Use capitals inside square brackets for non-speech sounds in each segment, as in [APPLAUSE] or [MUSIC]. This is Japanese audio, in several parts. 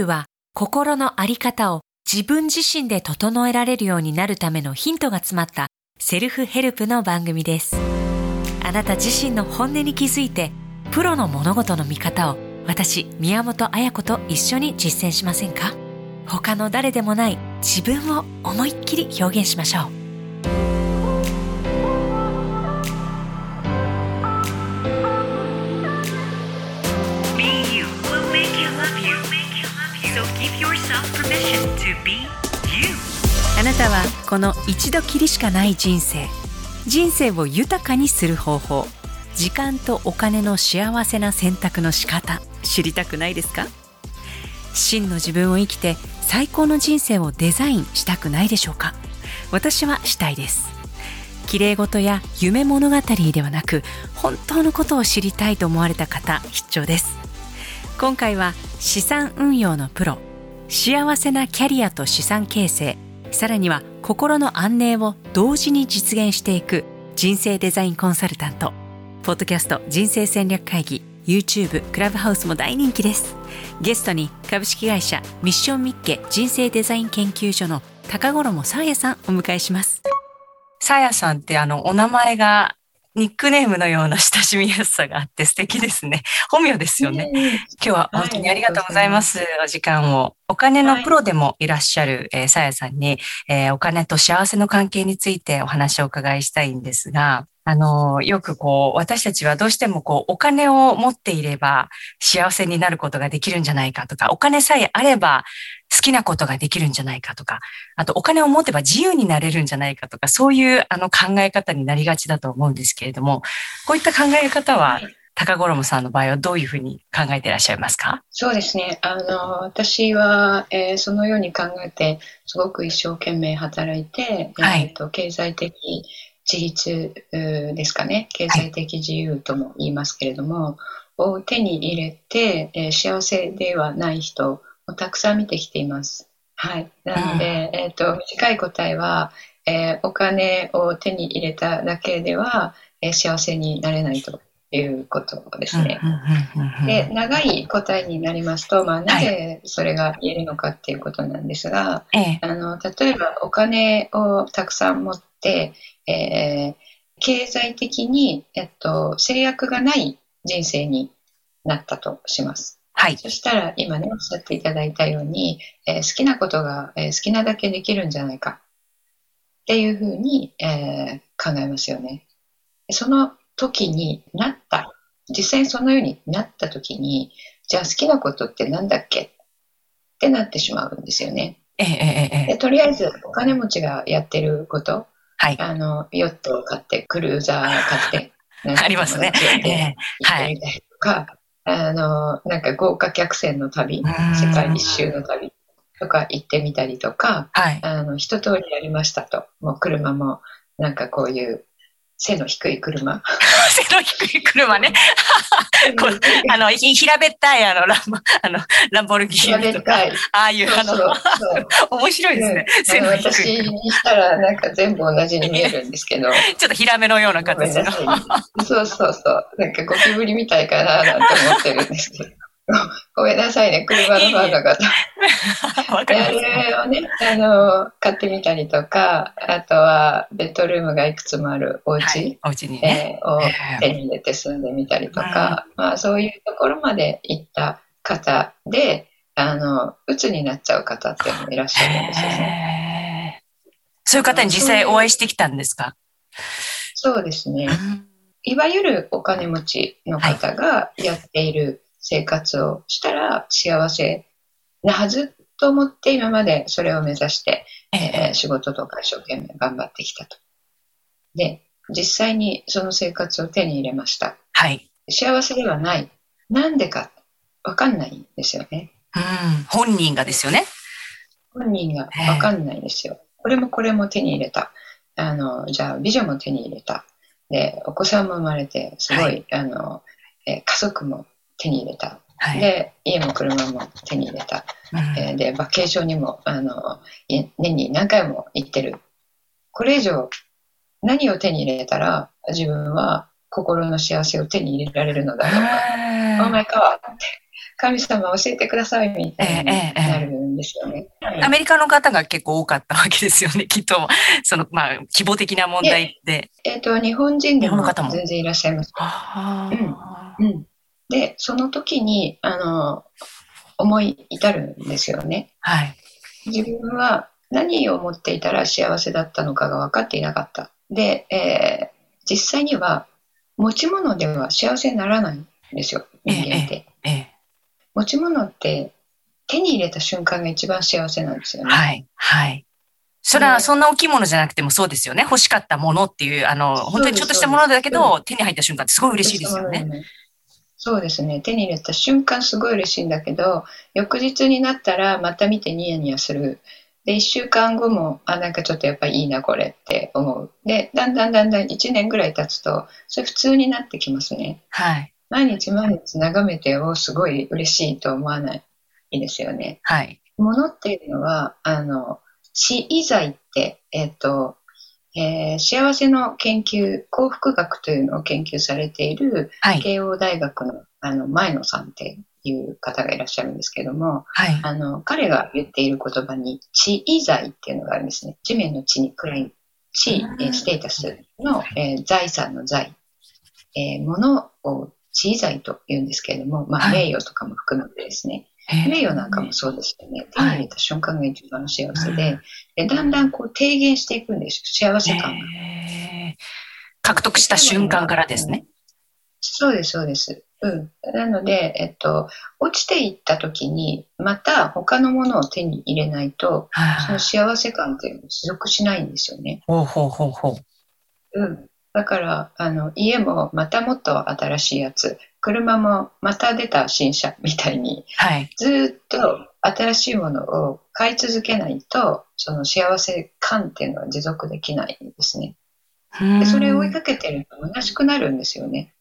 You は心のあり方を自分自身で整えられるようになるためのヒントが詰まったセルフヘルプの番組です。あなた自身の本音に気づいて、プロの物事の見方を私、宮本彩子と一緒に実践しませんか？他の誰でもない自分を思いっきり表現しましょう。あなたはこの一度きりしかない人生。人生を豊かにする方法。時間とお金の幸せな選択の仕方。知りたくないですか？真の自分を生きて最高の人生をデザインしたくないでしょうか？私はしたいです。綺麗事や夢物語ではなく本当のことを知りたいと思われた方必聴です。今回は資産運用のプロ幸せなキャリアと資産形成。さらには心の安寧を同時に実現していく。人生デザインコンサルタント。ポッドキャスト人生戦略会議。YouTube クラブハウスも大人気です。ゲストに株式会社ミッションミッケ人生デザイン研究所の高頃もさあやさんお迎えします。さあやさんってあのお名前がニックネームのような親しみやすさがあって素敵ですね。[LAUGHS] 本名ですよね。今日は本当にありがとうございます。お時間を。お金のプロでもいらっしゃる、えーさやさんに、えーお金と幸せの関係についてお話をお伺いしたいんですが、あの、よくこう、私たちはどうしてもこう、お金を持っていれば幸せになることができるんじゃないかとか、お金さえあれば好きなことができるんじゃないかとか、あとお金を持てば自由になれるんじゃないかとか、そういうあの考え方になりがちだと思うんですけれども、こういった考え方は、高五郎さんの場合はどういうふうに考えていらっしゃいますか？そうですね。あの、私は、えーそのように考えて、すごく一生懸命働いて、はい。えーと経済的自立ですかね。経済的自由とも言いますけれども、を手に入れて、えー幸せではない人をたくさん見てきています。はい。なので、えっ、と、短い答えは、えーお金を手に入れただけでは、えー幸せになれないということですね。で、長い答えになりますと、まあ、なぜそれが言えるのかっていうことなんですが、ええ、あの、例えばお金をたくさん持って、えー経済的に、えっと、制約がない人生になったとします。はい。そしたら、今ね、おっしゃっていただいたように、えー好きなことが、えー好きなだけできるんじゃないかっていうふうに、えー考えますよね。その時になった、実際にそのようになった時に、じゃあ好きなことってなんだっけ？ってなってしまうんですよね。ええ、ええ、ええ。でとりあえずお金持ちがやってること、はい。あの、ヨットを買って、クルーザー買って、[LAUGHS] ありますね。ええ、はい。とか、あの、なんか豪華客船の旅、うん世界一周の旅とか行ってみたりとか、はい。あの、一通りやりましたと。もう車も、なんかこういう背の低い車。[LAUGHS] 背の低い車ね。[LAUGHS] あの、ひ平べったい、あの、ランボ、あの、ランボルギーニとか、やべったい。ああいう、あの、そうそうそう。[LAUGHS] 面白いですね。背あのの低私い車。にしたらなんか全部同じに見えるんですけど。ちょっとヒラメのような形の。そうそうそう。なんかゴキブリみたいかななんて思ってるんですけど。[LAUGHS] ごめんなさいね、車のファンの方。で、あわかります。れをね、あの、買ってみたりとか、あとは、ベッドルームがいくつもあるお家、はい。お家にね。えーをええ手に入れて住んでみたりとか、まあそういうところまで行った方で、あの、鬱になっちゃう方っていうのもいらっしゃるんですよね。そういう方に実際お会いしてきたんですか？そうですね。うんいわゆるお金持ちの方がやっている生活をしたら幸せなはずと思って今までそれを目指して、えええー仕事とか一生懸命頑張ってきたと。で、実際にその生活を手に入れました。はい。幸せではない。なんでかわかんないんですよね。うん。本人がですよね。本人がわかんないんですよ。これもこれも手に入れた。あの、じゃあ美女も手に入れた。で、お子さんも生まれて、すごい、はいあの、えー家族も手に入れた。はい。で、家も車も手に入れた。うんえーで、バケーションにも、あの、い年に何回も行ってる。これ以上、何を手に入れたら、自分は心の幸せを手に入れられるのだろうか。お前かって神様教えてくださいみたいになるんですよね。アメリカの方が結構多かったわけですよね、[LAUGHS] きっと。その、まあ、規模的な問題で。えっ、と、日本人でも全然いらっしゃいます。あうんうん。で、その時に、あの、思い至るんですよね。はい。自分は何を持っていたら幸せだったのかが分かっていなかった。で、えー実際には持ち物では幸せにならないんですよ、人間って。ええ。持ち物って手に入れた瞬間が一番幸せなんですよね。はい。はい。それはそんな大きいものじゃなくてもそうですよね。欲しかったものっていう、あの、本当にちょっとしたものだけど、手に入った瞬間ってすごい嬉しいですよね。そうですね。手に入れた瞬間すごい嬉しいんだけど、翌日になったらまた見てニヤニヤする。で、一週間後も、あ、なんかちょっとやっぱいいな、これって思う。で、だんだんだんだん1年ぐらい経つと、それ普通になってきますね。はい。毎日毎日眺めて、お、すごい嬉しいと思わないですよね。はい。物っていうのは、あの、死以外って、えっ、と、えー幸せの研究、幸福学というのを研究されているはい。慶応大学のあの前野さんっていう方がいらっしゃるんですけども、はい。あの彼が言っている言葉に地位財っていうのがあるんですね。地面の地に位い地位、えーステータスの、えー財産の財、えー物を地位財と言うんですけれども、まあ、はい名誉とかも含めてですね、名誉なんかもそうですよね。手はいに入れた瞬間が一番幸せで、でだんだんこう低減していくんですよ、幸せ感が。獲得した瞬間からですね。そうです、そうです。うん。なので、えっと、落ちていった時に、また他のものを手に入れないと、その幸せ感っていうのを持続しないんですよね。ほうほうほうほう。うん。だから、あの、家もまたもっと新しいやつ、車もまた出た新車みたいに、はい。ずーっと新しいものを買い続けないと、その幸せ感っていうのは持続できないんですね。でそれを追いかけてると虚しくなるんですよね。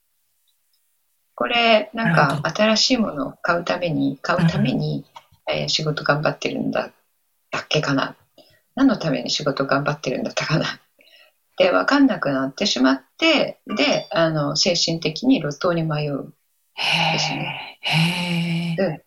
これ、なんか新しいものを買うために、買うために、えー仕事頑張ってるんだ、だっけかな。何のために仕事頑張ってるんだったかな。で、わかんなくなってしまって、で、あの、精神的に路頭に迷う。へですねーへー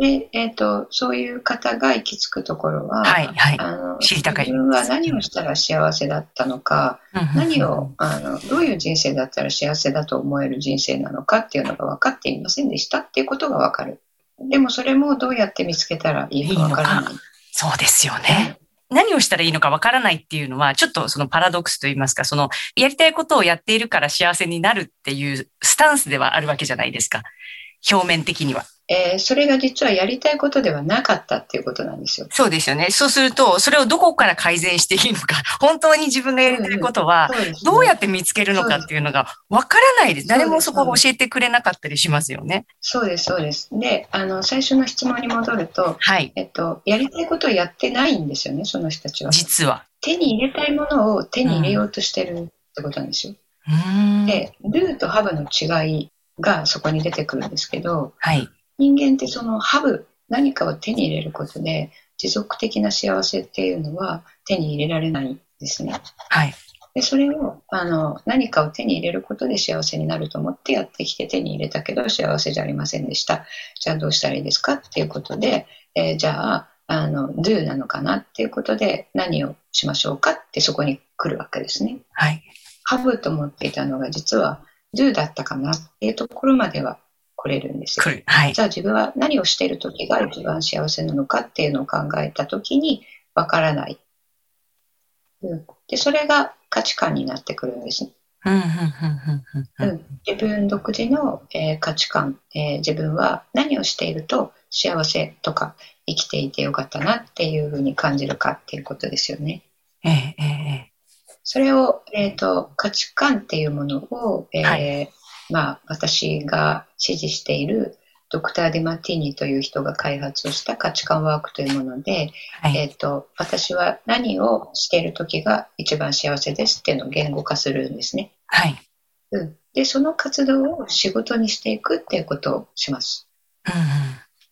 で、えっ、と、そういう方が行き着くところは、はい、はい。あの知りたかい自分は何をしたら幸せだったのか、何うんをあのどういう人生だったら幸せだと思える人生なのかっていうのが分かっていませんでしたっていうことが分かる。でもそれもどうやって見つけたらいいか分からない。そうですよね。何をしたらいいのかわからないっていうのは、ちょっとそのパラドックスと言いますか、その、やりたいことをやっているから幸せになるっていうスタンスではあるわけじゃないですか。表面的には。えーそれが実はやりたいことではなかったっていうことなんですよ。そうですよね。そうすると、それをどこから改善していいのか、[LAUGHS] 本当に自分がやりたいことは、どうやって見つけるのかっていうのがわからないです。誰もそこを教えてくれなかったりしますよね。そうです、そうです。で、あの、最初の質問に戻ると、はい。えっと、やりたいことをやってないんですよね、その人たちは。実は。手に入れたいものを手に入れようとしてるってことなんですよ。うーん。で、ルーとハブの違いがそこに出てくるんですけど、はい。人間ってそのハブ、何かを手に入れることで、持続的な幸せっていうのは手に入れられないんですね。はい。で、それを、あの、何かを手に入れることで幸せになると思ってやってきて手に入れたけど幸せじゃありませんでした。じゃあどうしたらいいですかっていうことで、えーじゃあ、あの、do なのかなっていうことで何をしましょうかってそこに来るわけですね。はい。ハブと思っていたのが実は do だったかなっていうところまでは来れるんですよ。はい。じゃあ自分は何をしている時が一番幸せなのかっていうのを考えた時にわからない。うん、で、それが価値観になってくるんですね。自分独自の、えー価値観、えー自分は何をしていると幸せとか生きていてよかったなっていうふうに感じるかっていうことですよね。ええ、ええ、それを、えー、と価値観っていうものを、えーはまあ、私が支持しているドクター・ディマティーニという人が開発をした価値観ワークというもので、はい。えー、と私は何をしている時が一番幸せですっていうのを言語化するんですね。はい。うん、でその活動を仕事にしていくっていうことをします。うん、うん。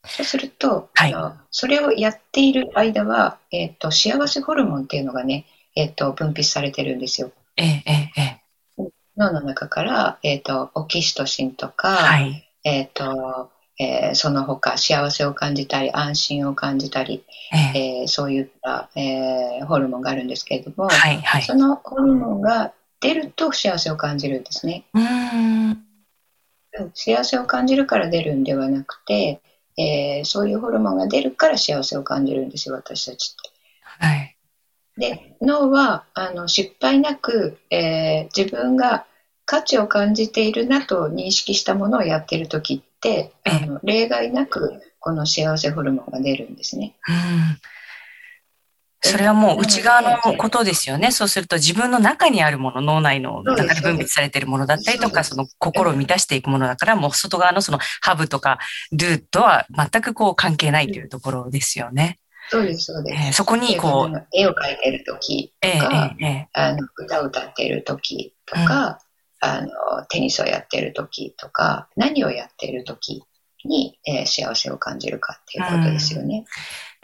そうすると、はいあのそれをやっている間は、えー、と幸せホルモンっていうのがね、えー、と分泌されてるんですよ。ええ、ええ、ええ。脳の中から、えー、とオキシトシンとか、はい。えっ、と、えーその他幸せを感じたり安心を感じたり、えええーそういった、えーホルモンがあるんですけれども、はいはい。そのホルモンが出ると幸せを感じるんですね。うーん。うん幸せを感じるから出るんではなくて、えーそういうホルモンが出るから幸せを感じるんですよ、私たちって。はい。で脳はあの失敗なく、えー自分が価値を感じているなと認識したものをやっている時ってええあの例外なくこの幸せホルモンが出るんですね。うん。それはもう内側のことですよね。そうすると自分の中にあるもの、脳内の中で分泌されているものだったりとか、その心を満たしていくものだから、もう外側のそのハブとかドゥとは全くこう関係ないというところですよね。そうですそうです。えーそこにこう、で絵を描いてる時とええか、えええあの歌を歌っている時とか、あのテニスをやっている時とか何をやっている時に、えー幸せを感じるかっていうことですよね。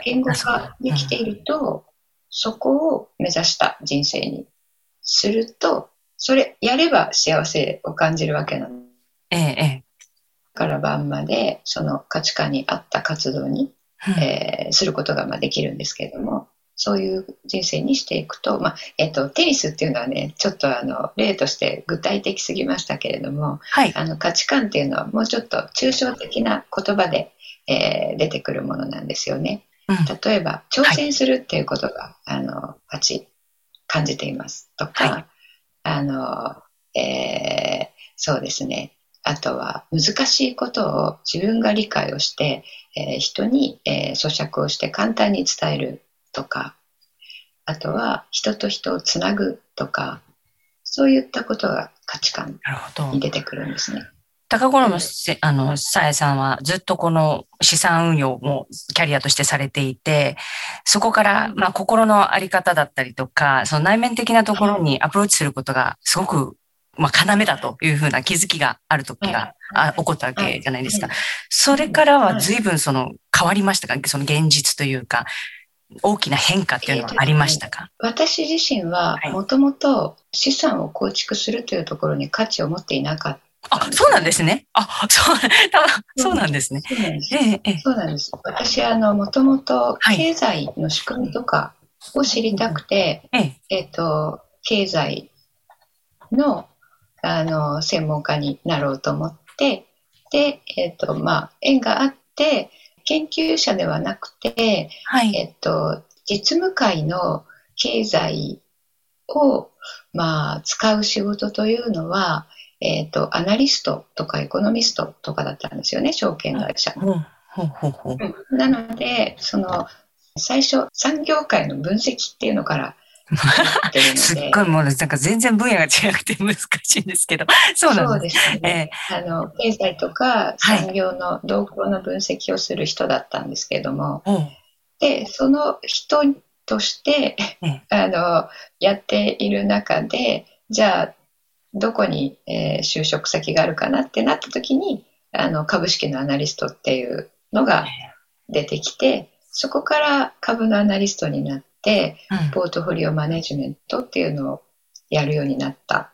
言語化できていると、そこを目指した人生にするとそれやれば幸せを感じるわけなの。えええから晩までその価値観に合った活動にえーすることがまあできるんですけれども、そういう人生にしていくと、まあえっとテニスっていうのはね、ちょっとあの例として具体的すぎましたけれども、はい。あの価値観っていうのはもうちょっと抽象的な言葉で、えー出てくるものなんですよね。うん例えば、挑戦するっていうことが、あの価値感じていますとか、はあの、えーそうですね。あとは難しいことを自分が理解をして、えー人に、えー咀嚼をして簡単に伝えるとか、あとは人と人をつなぐとか、そういったことが価値観に。出てくるんですね。高頃のせ、あの、さえさんはずっとこの資産運用もキャリアとしてされていて、そこから、まあ、心のあり方だったりとか、その内面的なところにアプローチすることがすごく、まあ、要だというふうな気づきがある時が、あ起こったわけじゃないですか。それからは随分その変わりましたかその現実というか、大きな変化っていうのはありましたか、私自身はもともと資産を構築するというところに価値を持っていなかった。あ、そうなんですね。あ、そう、そうなんですね。そうなんです。私あのもともと経済の仕組みとかを知りたくて、ええ、えっ、と経済のあの専門家になろうと思って、でえっ、とまあ縁があって研究者ではなくて、はい。えっと、実務界の経済を、まあ、使う仕事というのは、えっと、アナリストとかエコノミストとかだったんですよね、証券会社。ほうなので、その、最初、産業界の分析っていうのから [LAUGHS] すっごいもうなんか全然分野が違くて難しいんですけど。[LAUGHS] そうなんです。ね。ええ、あの、経済とかはい産業の動向の分析をする人だったんですけども、おうでその人として、ええ [LAUGHS] あのやっている中でじゃあどこに、えー就職先があるかなってなった時にあの株式のアナリストっていうのが出てきてそこから株のアナリストになってうんポートフォリオマネジメントっていうのをやるようになったっ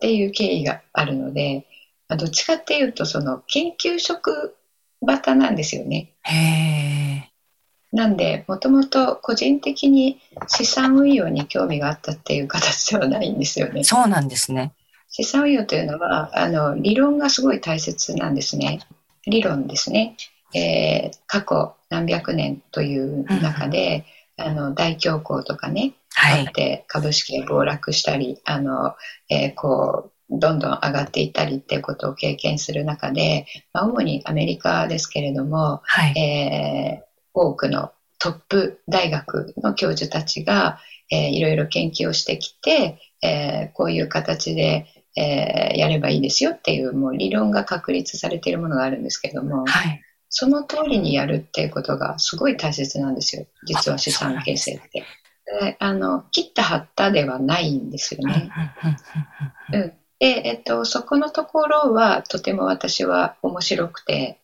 ていう経緯があるのでまあどっちかっていうとその研究職型なんですよね。へえ。なんで、もともと個人的に資産運用に興味があったっていう形ではないんですよね。そうなんですね。資産運用というのは、あの、理論がすごい大切なんですね。理論ですね。えー過去何百年という中で、あの、大恐慌とかね、はいあっ。て株式が暴落したり、あの、えーこう、どんどん上がっていったりっていうことを経験する中で、まあ、主にアメリカですけれども、はい。えー多くのトップ大学の教授たちが、えーいろいろ研究をしてきて、えーこういう形で、えーやればいいですよっていうもう理論が確立されているものがあるんですけども、はい。その通りにやるっていうことがすごい大切なんですよ。実は資産形成って。であの切った貼ったではないんですよね。うん、で、えっと、そこのところはとても私は面白くて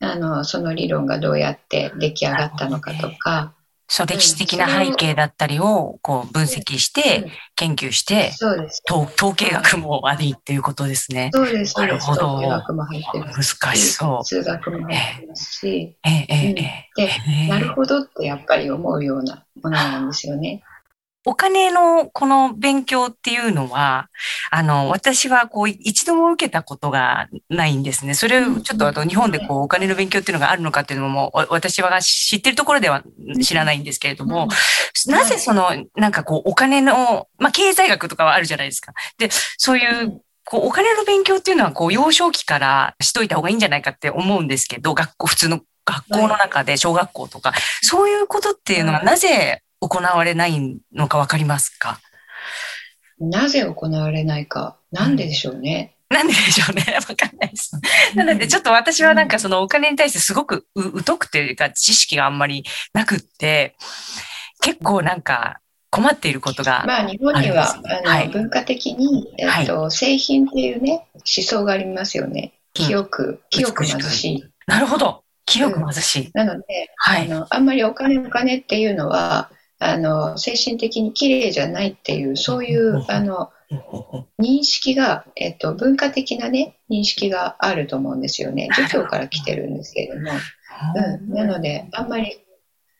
あのその理論がどうやって出来上がったのかとか、そう、歴史的な背景だったりを、こう、分析して、研究して、そうです。統統計学もありっていうことですね。そうです。なるほど統計学も入ってます難しそう。数学も入ってますし、ええ、ええ。で、なるほどってやっぱり思うようなものなんですよね。お金のこの勉強っていうのは、あの、私はこう、一度も受けたことがないんですね。それをちょっとあと日本でこう、お金の勉強っていうのがあるのかっていうのも、わ私は知ってるところでは知らないんですけれども、なぜその、なんかこう、お金の、まあ、経済学とかはあるじゃないですか。で、そういう、こう、お金の勉強っていうのは、こう、幼少期からしといた方がいいんじゃないかって思うんですけど、学校、普通の学校の中で、小学校とか、そういうことっていうのはなぜ行われないのかわかりますか？なぜ行われないか、なんででしょうね。なんででしょうね？[LAUGHS] わかんないです。なので、ちょっと私はなんかそのお金に対してすごくう疎くていうか、知識があんまりなくって、結構なんか困っていることが、まあ、日本には、あはい文化的に、えっと、製品っていうね、思想がありますよね。清く、清く貧しい。なるほど。清く貧しい。なので、はい。あの、あんまりお金お金っていうのは、あの、精神的に綺麗じゃないっていう、そういうあの、認識が、えっと、文化的なね、認識があると思うんですよね。儒教から来てるんですけれども。うん。なので、あんまり、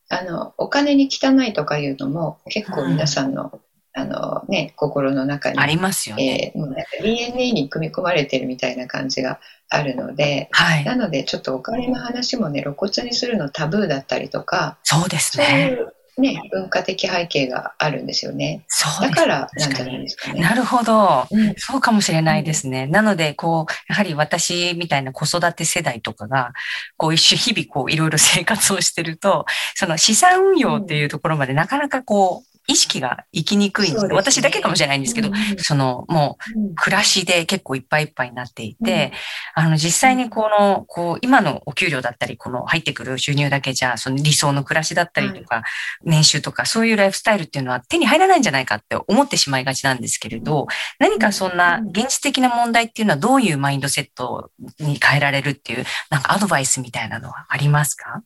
あの、お金に汚いとかいうのも、結構皆さんの、あのね、心の中に、ありますよね。えーもうなんか DNA に組み込まれてるみたいな感じがあるので、はい。なので、ちょっとお金の話もね、露骨にするのタブーだったりとか、そうですそういね。うね、文化的背景があるんですよね。そうだからなんじゃないですかね。なるほど。うんそうかもしれないですね。なので、こう、やはり私みたいな子育て世代とかが、こう一種日々こういろいろ生活をしてると、その資産運用っていうところまでなかなかこう、意識が行きにくいんですね。私だけかもしれないんですけど、うんそのもうん。う暮らしで結構いっぱいいっぱいになっていて、あの実際にこの、こう今のお給料だったり、この入ってくる収入だけじゃ、その理想の暮らしだったりとか、年収とかそういうライフスタイルっていうのは手に入らないんじゃないかって思ってしまいがちなんですけれど、何かそんな現実的な問題っていうのはどういうマインドセットに変えられるっていう、なんかアドバイスみたいなのはありますか？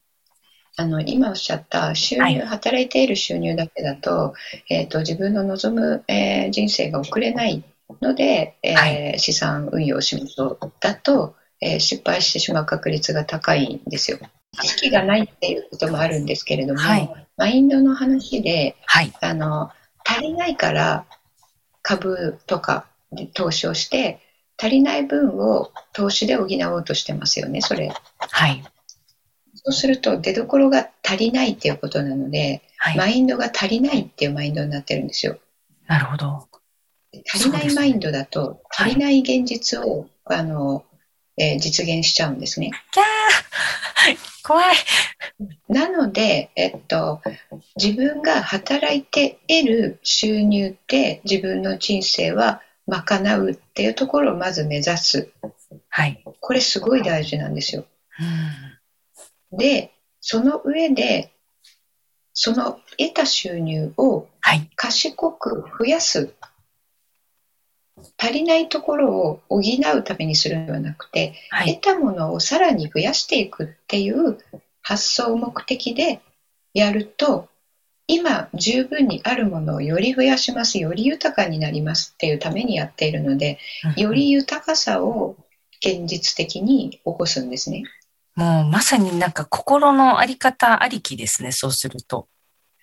あの今おっしゃった収入、はい働いている収入だけだと,、えー、と自分の望む、えー人生が送れないので、えーは資産運用をしましょうだと、えー失敗してしまう確率が高いんですよ。知識がないっていうこともあるんですけれども、はいマインドの話ではい。あの足りないから株とかで投資をして足りない分を投資で補おうとしてますよねそれ。はい。そうすると出どころが足りないっていうことなので、はい。マインドが足りないっていうマインドになってるんですよ。なるほど。足りないマインドだと、はい足りない現実を、あの、えー実現しちゃうんですね。キャー怖い。なので、えっと、自分が働いて得る収入で自分の人生は賄うっていうところをまず目指す。はい。これすごい大事なんですよ。うんで、その上で、その得た収入をはい。賢く増やす足りないところを補うためにするのではなくて、はい。得たものをさらに増やしていくっていう発想目的でやると今十分にあるものをより増やしますより豊かになりますっていうためにやっているのでより豊かさを現実的に起こすんですね。もうまさになんか心のあり方ありきですね、そうすると。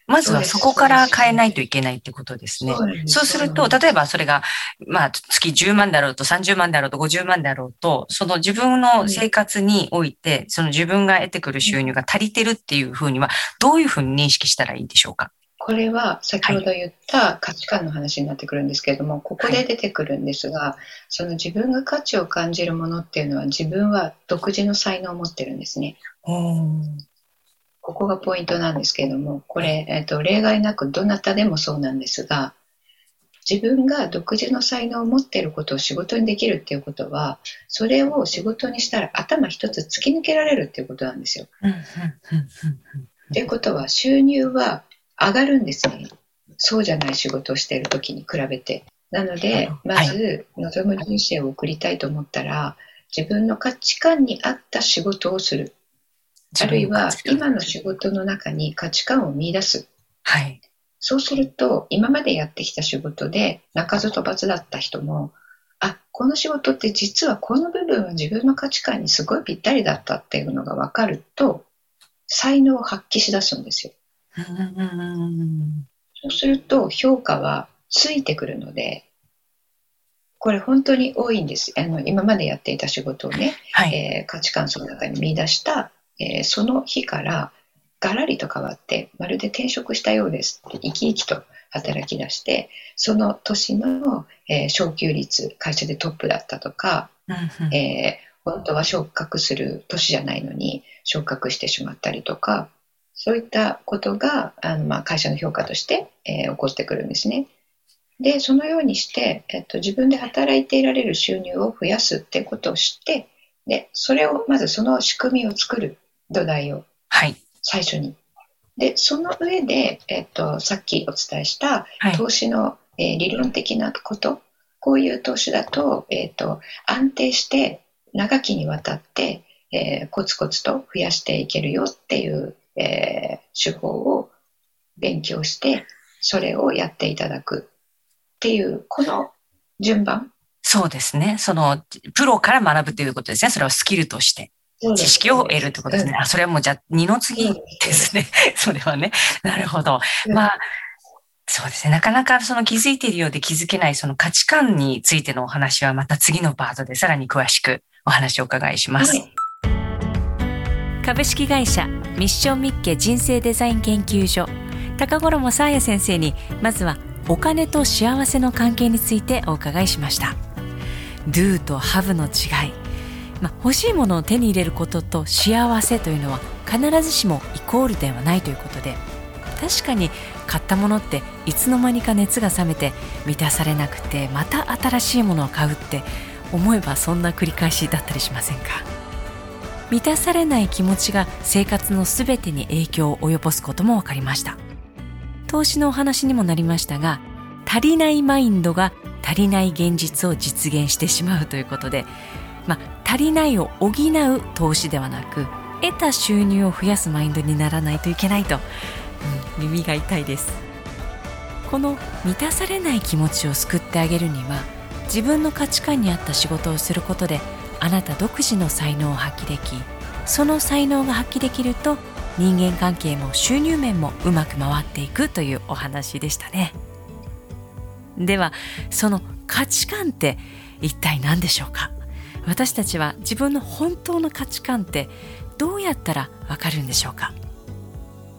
まずはそこから変えないといけないってことですね。そうすると、例えばそれが、まあ、月10万だろうと30万だろうと50万だろうと、その自分の生活において、その自分が得てくる収入が足りてるっていうふうには、どういうふうに認識したらいいでしょうか？これは先ほど言った価値観の話になってくるんですけれども、ここで出てくるんですが、その自分が価値を感じるものっていうのは自分は独自の才能を持ってるんですね。ここがポイントなんですけれども、これ、えっと例外なくどなたでもそうなんですが、自分が独自の才能を持っていることを仕事にできるっていうことは、それを仕事にしたら頭一つ突き抜けられるっていうことなんですよ。うんうんうんうんっていうことは収入は上がるんですね。そうじゃない仕事をしている時に比べて。なので、まず望む人生を送りたいと思ったら、自分の価値観に合った仕事をする。あるいは今の仕事の中に価値観を見出す。はい。そうすると、今までやってきた仕事で、鳴かず飛ばずだった人も、あ、この仕事って実はこの部分は自分の価値観にすごいぴったりだったっていうのが分かると、才能を発揮し出すんですよ。うんそうすると、評価はついてくるので、これ本当に多いんです。あの、今までやっていた仕事をね、はい。えー価値観その中に見出した、えーその日からガラリと変わってまるで転職したようですって生き生きと働き出してその年の、えー昇給率会社でトップだったとか、うんうんえー本当は昇格する年じゃないのに昇格してしまったりとかそういったことがあの、まあ、会社の評価として、えー起こってくるんですね。でそのようにして、えっと、自分で働いていられる収入を増やすってことを知ってでそれをまずその仕組みを作る土台をはい。最初に。でその上で、えっと、さっきお伝えしたはい。投資の、えー理論的なことこういう投資だと,、えー、と安定して長きにわたって、えーコツコツと増やしていけるよっていう、えー手法を勉強してそれをやっていただくっていうこの順番そうですね。その、プロから学ぶということですね。それをスキルとして。知識を得るってことですね。あ、それはもうじゃあ、二の次ですね。それはね。なるほど。うんまあ、そうですね。なかなかその気づいているようで気づけないその価値観についてのお話はまた次のパートでさらに詳しくお話をお伺いします。はい株式会社ミッションミッケ人生デザイン研究所。高頃も沙耶先生にまずはお金と幸せの関係についてお伺いしました。Do と Have の違い、ま、欲しいものを手に入れることと幸せというのは必ずしもイコールではないということで。確かに買ったものっていつの間にか熱が冷めて満たされなくてまた新しいものを買うって思えばそんな繰り返しだったりしませんか？満たされない気持ちが生活のすべてに影響を及ぼすことも分かりました。投資のお話にもなりましたが足りないマインドが足りない現実を実現してしまうということで、まあ、足りないを補う投資ではなく得た収入を増やすマインドにならないといけないと、うん、耳が痛いです。この満たされない気持ちを救ってあげるには自分の価値観に合った仕事をすることであなた独自の才能を発揮できその才能が発揮できると人間関係も収入面もうまく回っていくというお話でしたね。ではその価値観って一体何でしょうか？私たちは自分の本当の価値観ってどうやったらわかるんでしょうか？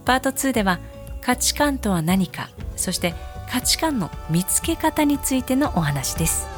パート2では価値観とは何かそして価値観の見つけ方についてのお話です。